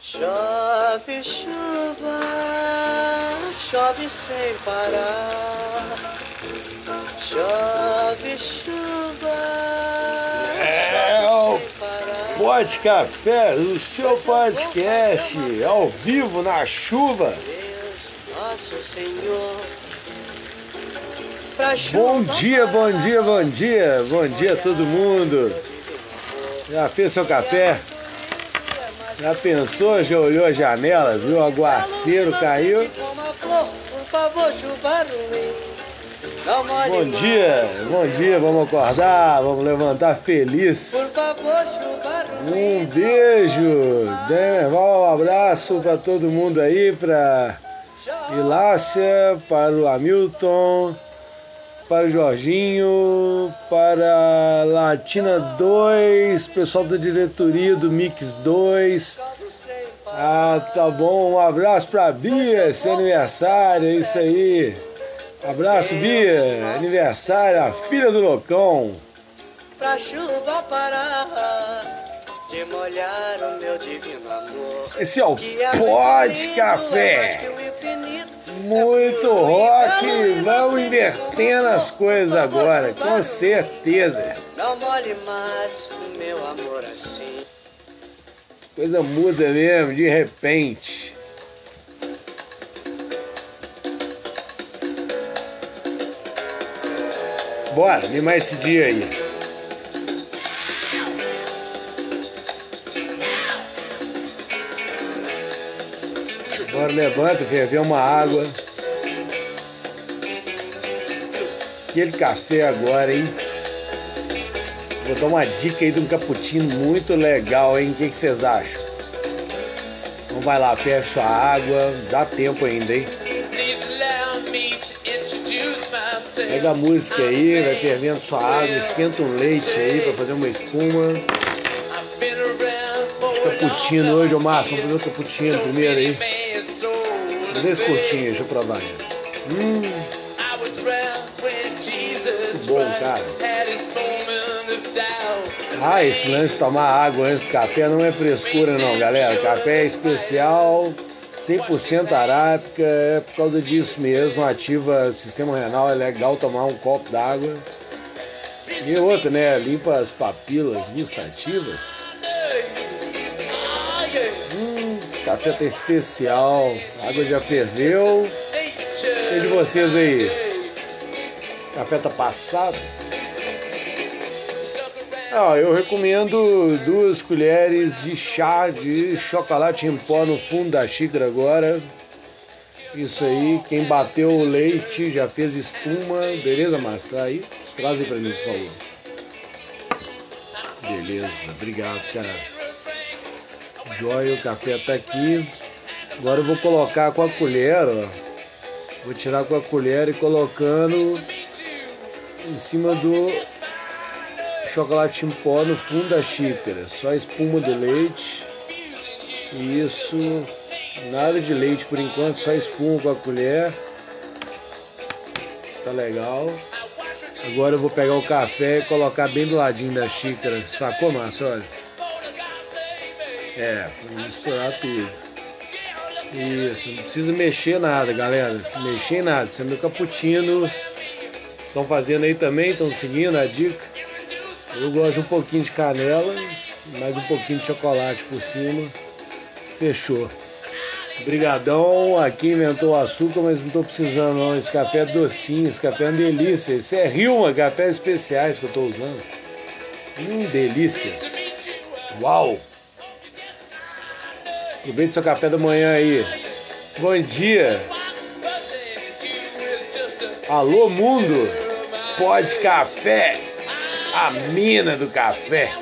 Chove chuva, chove sem parar. Chove chuva, É o sem parar. Pod Café, o seu podcast, ao vivo na chuva. Deus, nosso Senhor. Bom dia, bom dia, bom dia, bom dia a todo mundo. Já fez seu café? Já pensou, já olhou a janela, viu o aguaceiro caiu? Bom dia, bom dia, vamos acordar, vamos levantar feliz. Um beijo, né? um abraço para todo mundo aí, para Ilácia, para o Hamilton, para o Jorginho, para Latina 2, pessoal da diretoria do Mix 2. Ah, tá bom. Um abraço pra Bia, seu aniversário, é isso aí. Abraço, Bia, aniversário, a filha do Loucão. Pra chuva parar de molhar o meu divino amor. Esse é o é Pod lindo, é Café. Muito rock, vamos invertendo as coisas agora, com certeza. Não molhe mais o meu amor assim. Coisa muda mesmo, de repente. Bora, me mais esse dia aí. Agora levanta, ferver uma água. Aquele café agora, hein? Vou dar uma dica aí de um cappuccino muito legal, hein? O que, que vocês acham? Então vai lá, fecha sua água, dá tempo ainda, hein? Pega a música aí, vai fervendo sua água, esquenta um leite aí pra fazer uma espuma. Cappuccino hoje, ô Márcio, vamos fazer o cappuccino primeiro aí. Três eu provar. Hum, Muito bom, cara. ah, esse lance de tomar água antes do café não é frescura não, galera. Café é especial, 100% arábica, é por causa disso mesmo, ativa o sistema renal, é legal tomar um copo d'água. E outra, né, limpa as papilas gustativas. Tá especial, a água já ferveu. E de vocês aí? Café tá passado? Ah, eu recomendo duas colheres de chá de chocolate em pó no fundo da xícara agora. Isso aí, quem bateu o leite já fez espuma. Beleza, Márcio? Tá aí? Traz aí pra mim, por favor. Beleza, obrigado, cara. Joia, o café tá aqui. Agora eu vou colocar com a colher, ó. Vou tirar com a colher e colocando em cima do chocolate em pó no fundo da xícara. Só espuma do leite. Isso. Nada de leite por enquanto, só espuma com a colher. Tá legal. Agora eu vou pegar o café e colocar bem do ladinho da xícara. Sacou, Márcio? Olha. É, misturar tudo. Isso, não precisa mexer nada, galera. Mexer em nada. Isso é meu cappuccino. Estão fazendo aí também, estão seguindo a dica. Eu gosto de um pouquinho de canela, mais um pouquinho de chocolate por cima. Fechou. Brigadão, aqui inventou açúcar, mas não tô precisando não. Esse café é docinho, esse café é uma delícia. Esse é Rilma, cafés especiais que eu tô usando. Hum, delícia. Uau! Aproveite seu café da manhã aí. Bom dia. Alô, mundo. Pode café. A mina do café.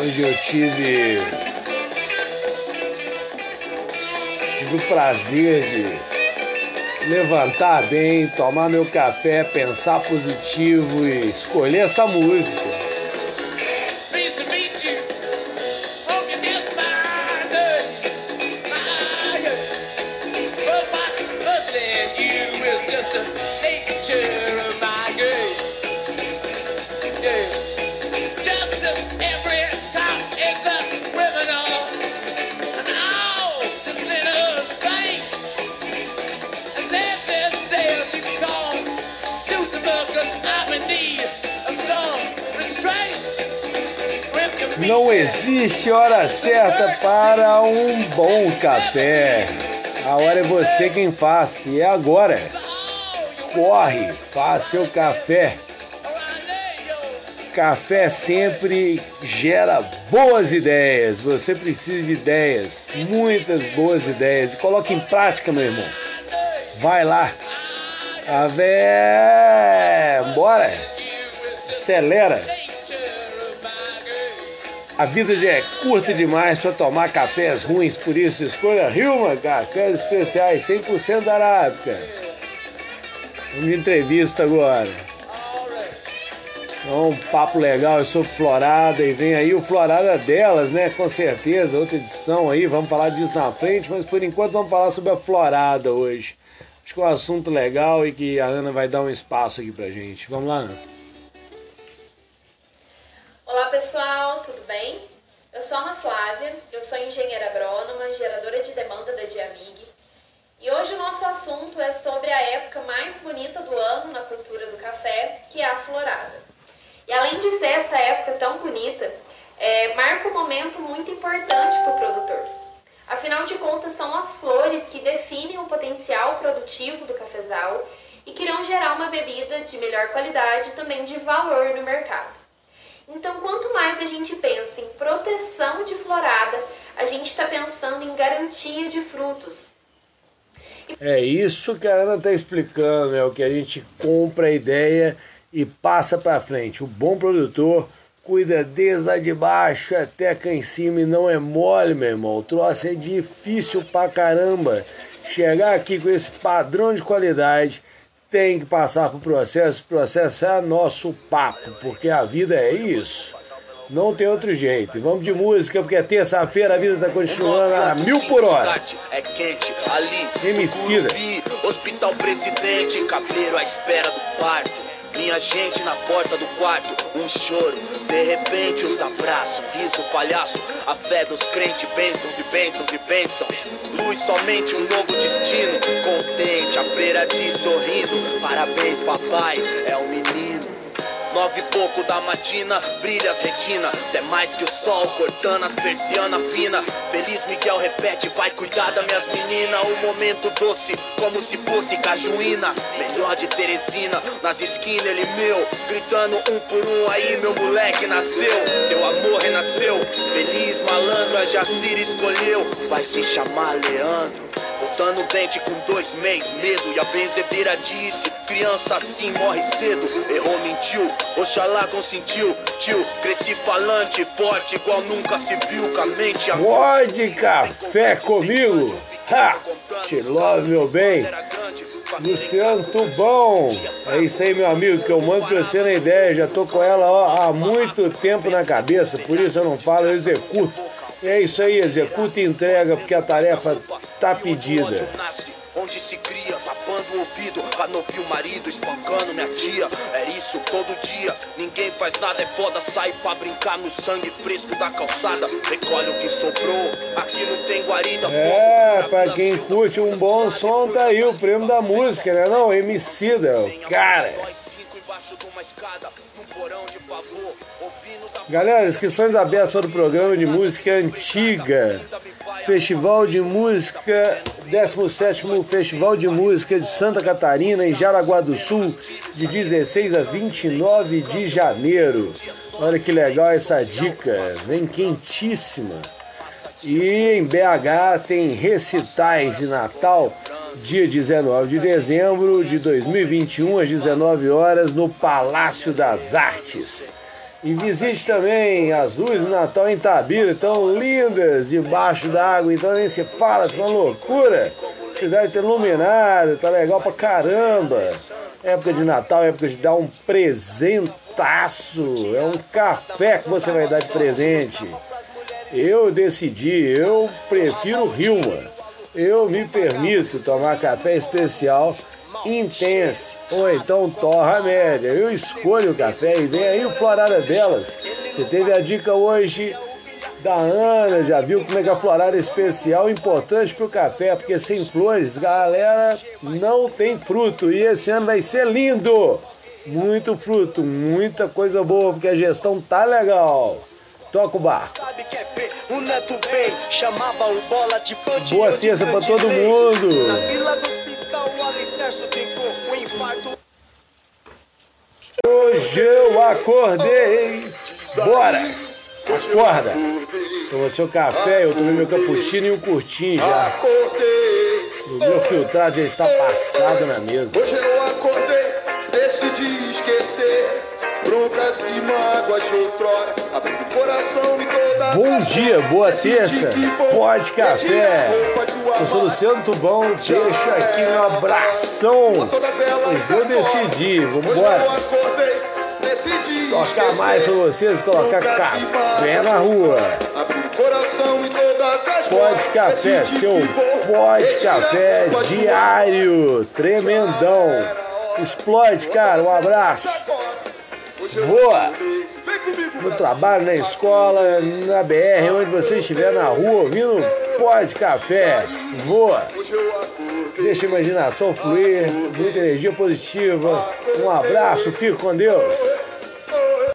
Hoje eu tive. Tive o prazer de levantar bem, tomar meu café, pensar positivo e escolher essa música. Não existe hora certa para um bom café. A hora é você quem faz, e é agora. Corre, faz seu café. Café sempre gera boas ideias. Você precisa de ideias, muitas boas ideias. E coloque em prática, meu irmão. Vai lá. A. Bora. Acelera. A vida já é curta demais para tomar cafés ruins, por isso escolha Hilma Cafés Especiais 100% arábica. De entrevista agora. Então, um papo legal sobre Florada e vem aí o Florada delas, né? Com certeza, outra edição aí, vamos falar disso na frente, mas por enquanto vamos falar sobre a Florada hoje. Acho que é um assunto legal e que a Ana vai dar um espaço aqui pra gente. Vamos lá, Ana. Olá pessoal, tudo bem? Eu sou Ana Flávia, eu sou engenheira agrônoma, geradora de demanda da Diamig e hoje o nosso assunto é sobre a época mais bonita do ano na cultura do café, que é a florada. E além de ser essa época tão bonita, é, marca um momento muito importante para o produtor. Afinal de contas, são as flores que definem o potencial produtivo do cafezal e que irão gerar uma bebida de melhor qualidade e também de valor no mercado. Então, quanto mais a gente pensa em proteção de florada, a gente está pensando em garantia de frutos. É isso que a Ana está explicando, é o que a gente compra a ideia e passa para frente. O bom produtor cuida desde lá de baixo até cá em cima e não é mole, meu irmão. O troço é difícil pra caramba. Chegar aqui com esse padrão de qualidade tem que passar por processo. Processo é nosso papo, porque a vida é isso. Não tem outro jeito. E vamos de música, porque é terça-feira, a vida tá continuando a mil por hora. É quente ali. Emicida. Hospital Presidente, cabreiro à espera do parto. Minha gente na porta do quarto, um choro. De repente, os abraços, riso, palhaço. A fé dos crentes, bênçãos e bênçãos e bênçãos. Luz somente um novo destino. Contente, a freira diz sorrindo. Parabéns, papai, é um pouco da matina, brilha as retina Até mais que o sol cortando as persianas fina Feliz Miguel repete, vai cuidar das minhas meninas. Um momento doce, como se fosse cajuína. Melhor de Teresina, nas esquinas ele meu. Gritando um por um, aí meu moleque nasceu. Seu amor renasceu, feliz malandro A Jacira escolheu, vai se chamar Leandro Botando dente com dois meses, medo E a benzedeira disse, criança assim morre cedo Errou, mentiu, Oxalá consentiu Tio, cresci falante, forte Igual nunca se viu, com a mente a Pode café comigo? Ha! Te love, meu bem Luciano Tubão, é isso aí, meu amigo, que eu mando pra você na ideia. Já tô com ela ó, há muito tempo na cabeça, por isso eu não falo, eu executo. É isso aí, executa e entrega, porque a tarefa tá pedida. Onde se cria, tapando o ouvido Pra não ouvir o marido, espancando minha tia É isso todo dia, ninguém faz nada É foda sair pra brincar no sangue fresco da calçada Recolhe o que sobrou, aqui não tem guarida É, pra quem curte um bom som Tá aí o prêmio da música, né não? Emicida, cara Galera, inscrições abertas para o programa de música antiga. Festival de Música, 17º Festival de Música de Santa Catarina, em Jaraguá do Sul, de 16 a 29 de janeiro. Olha que legal essa dica, vem quentíssima. E em BH tem recitais de Natal, dia 19 de dezembro de 2021, às 19 horas, no Palácio das Artes. E visite também as luzes do Natal em Tabira, tão lindas debaixo da água, então nem se fala, é uma loucura. Cidade tá iluminada, tá legal pra caramba. Época de Natal, época de dar um presentaço. É um café que você vai dar de presente. Eu decidi, eu prefiro Rilma. Eu me permito tomar café especial Intense ou então Torra Média. Eu escolho o café e vem aí o Florada delas. Você teve a dica hoje da Ana, já viu como é que a florada é especial, importante para o café, porque sem flores, galera, não tem fruto. E esse ano vai ser lindo! Muito fruto, muita coisa boa, porque a gestão tá legal. Toca o bar. Boa terça para todo mundo. Hoje eu acordei. Bora! Acorda! Tomou seu café, eu tomei meu cappuccino e um curtinho já. O meu filtrado já está passado na mesa. Mágoas de outrora. Abri o coração e toda Bom dia, boa terça. Pode café. Eu sou Luciano Tubão, deixo aqui um abração. Pois eu decidi, vambora. Tocar mais pra vocês, colocar café na rua. Pode café, seu pode café diário, tremendão. Explode, cara, um abraço. Voa! No trabalho, na escola, na BR, onde você estiver na rua ouvindo Pode Café, voa! Deixa a imaginação fluir, muita energia positiva. Um abraço, fico com Deus.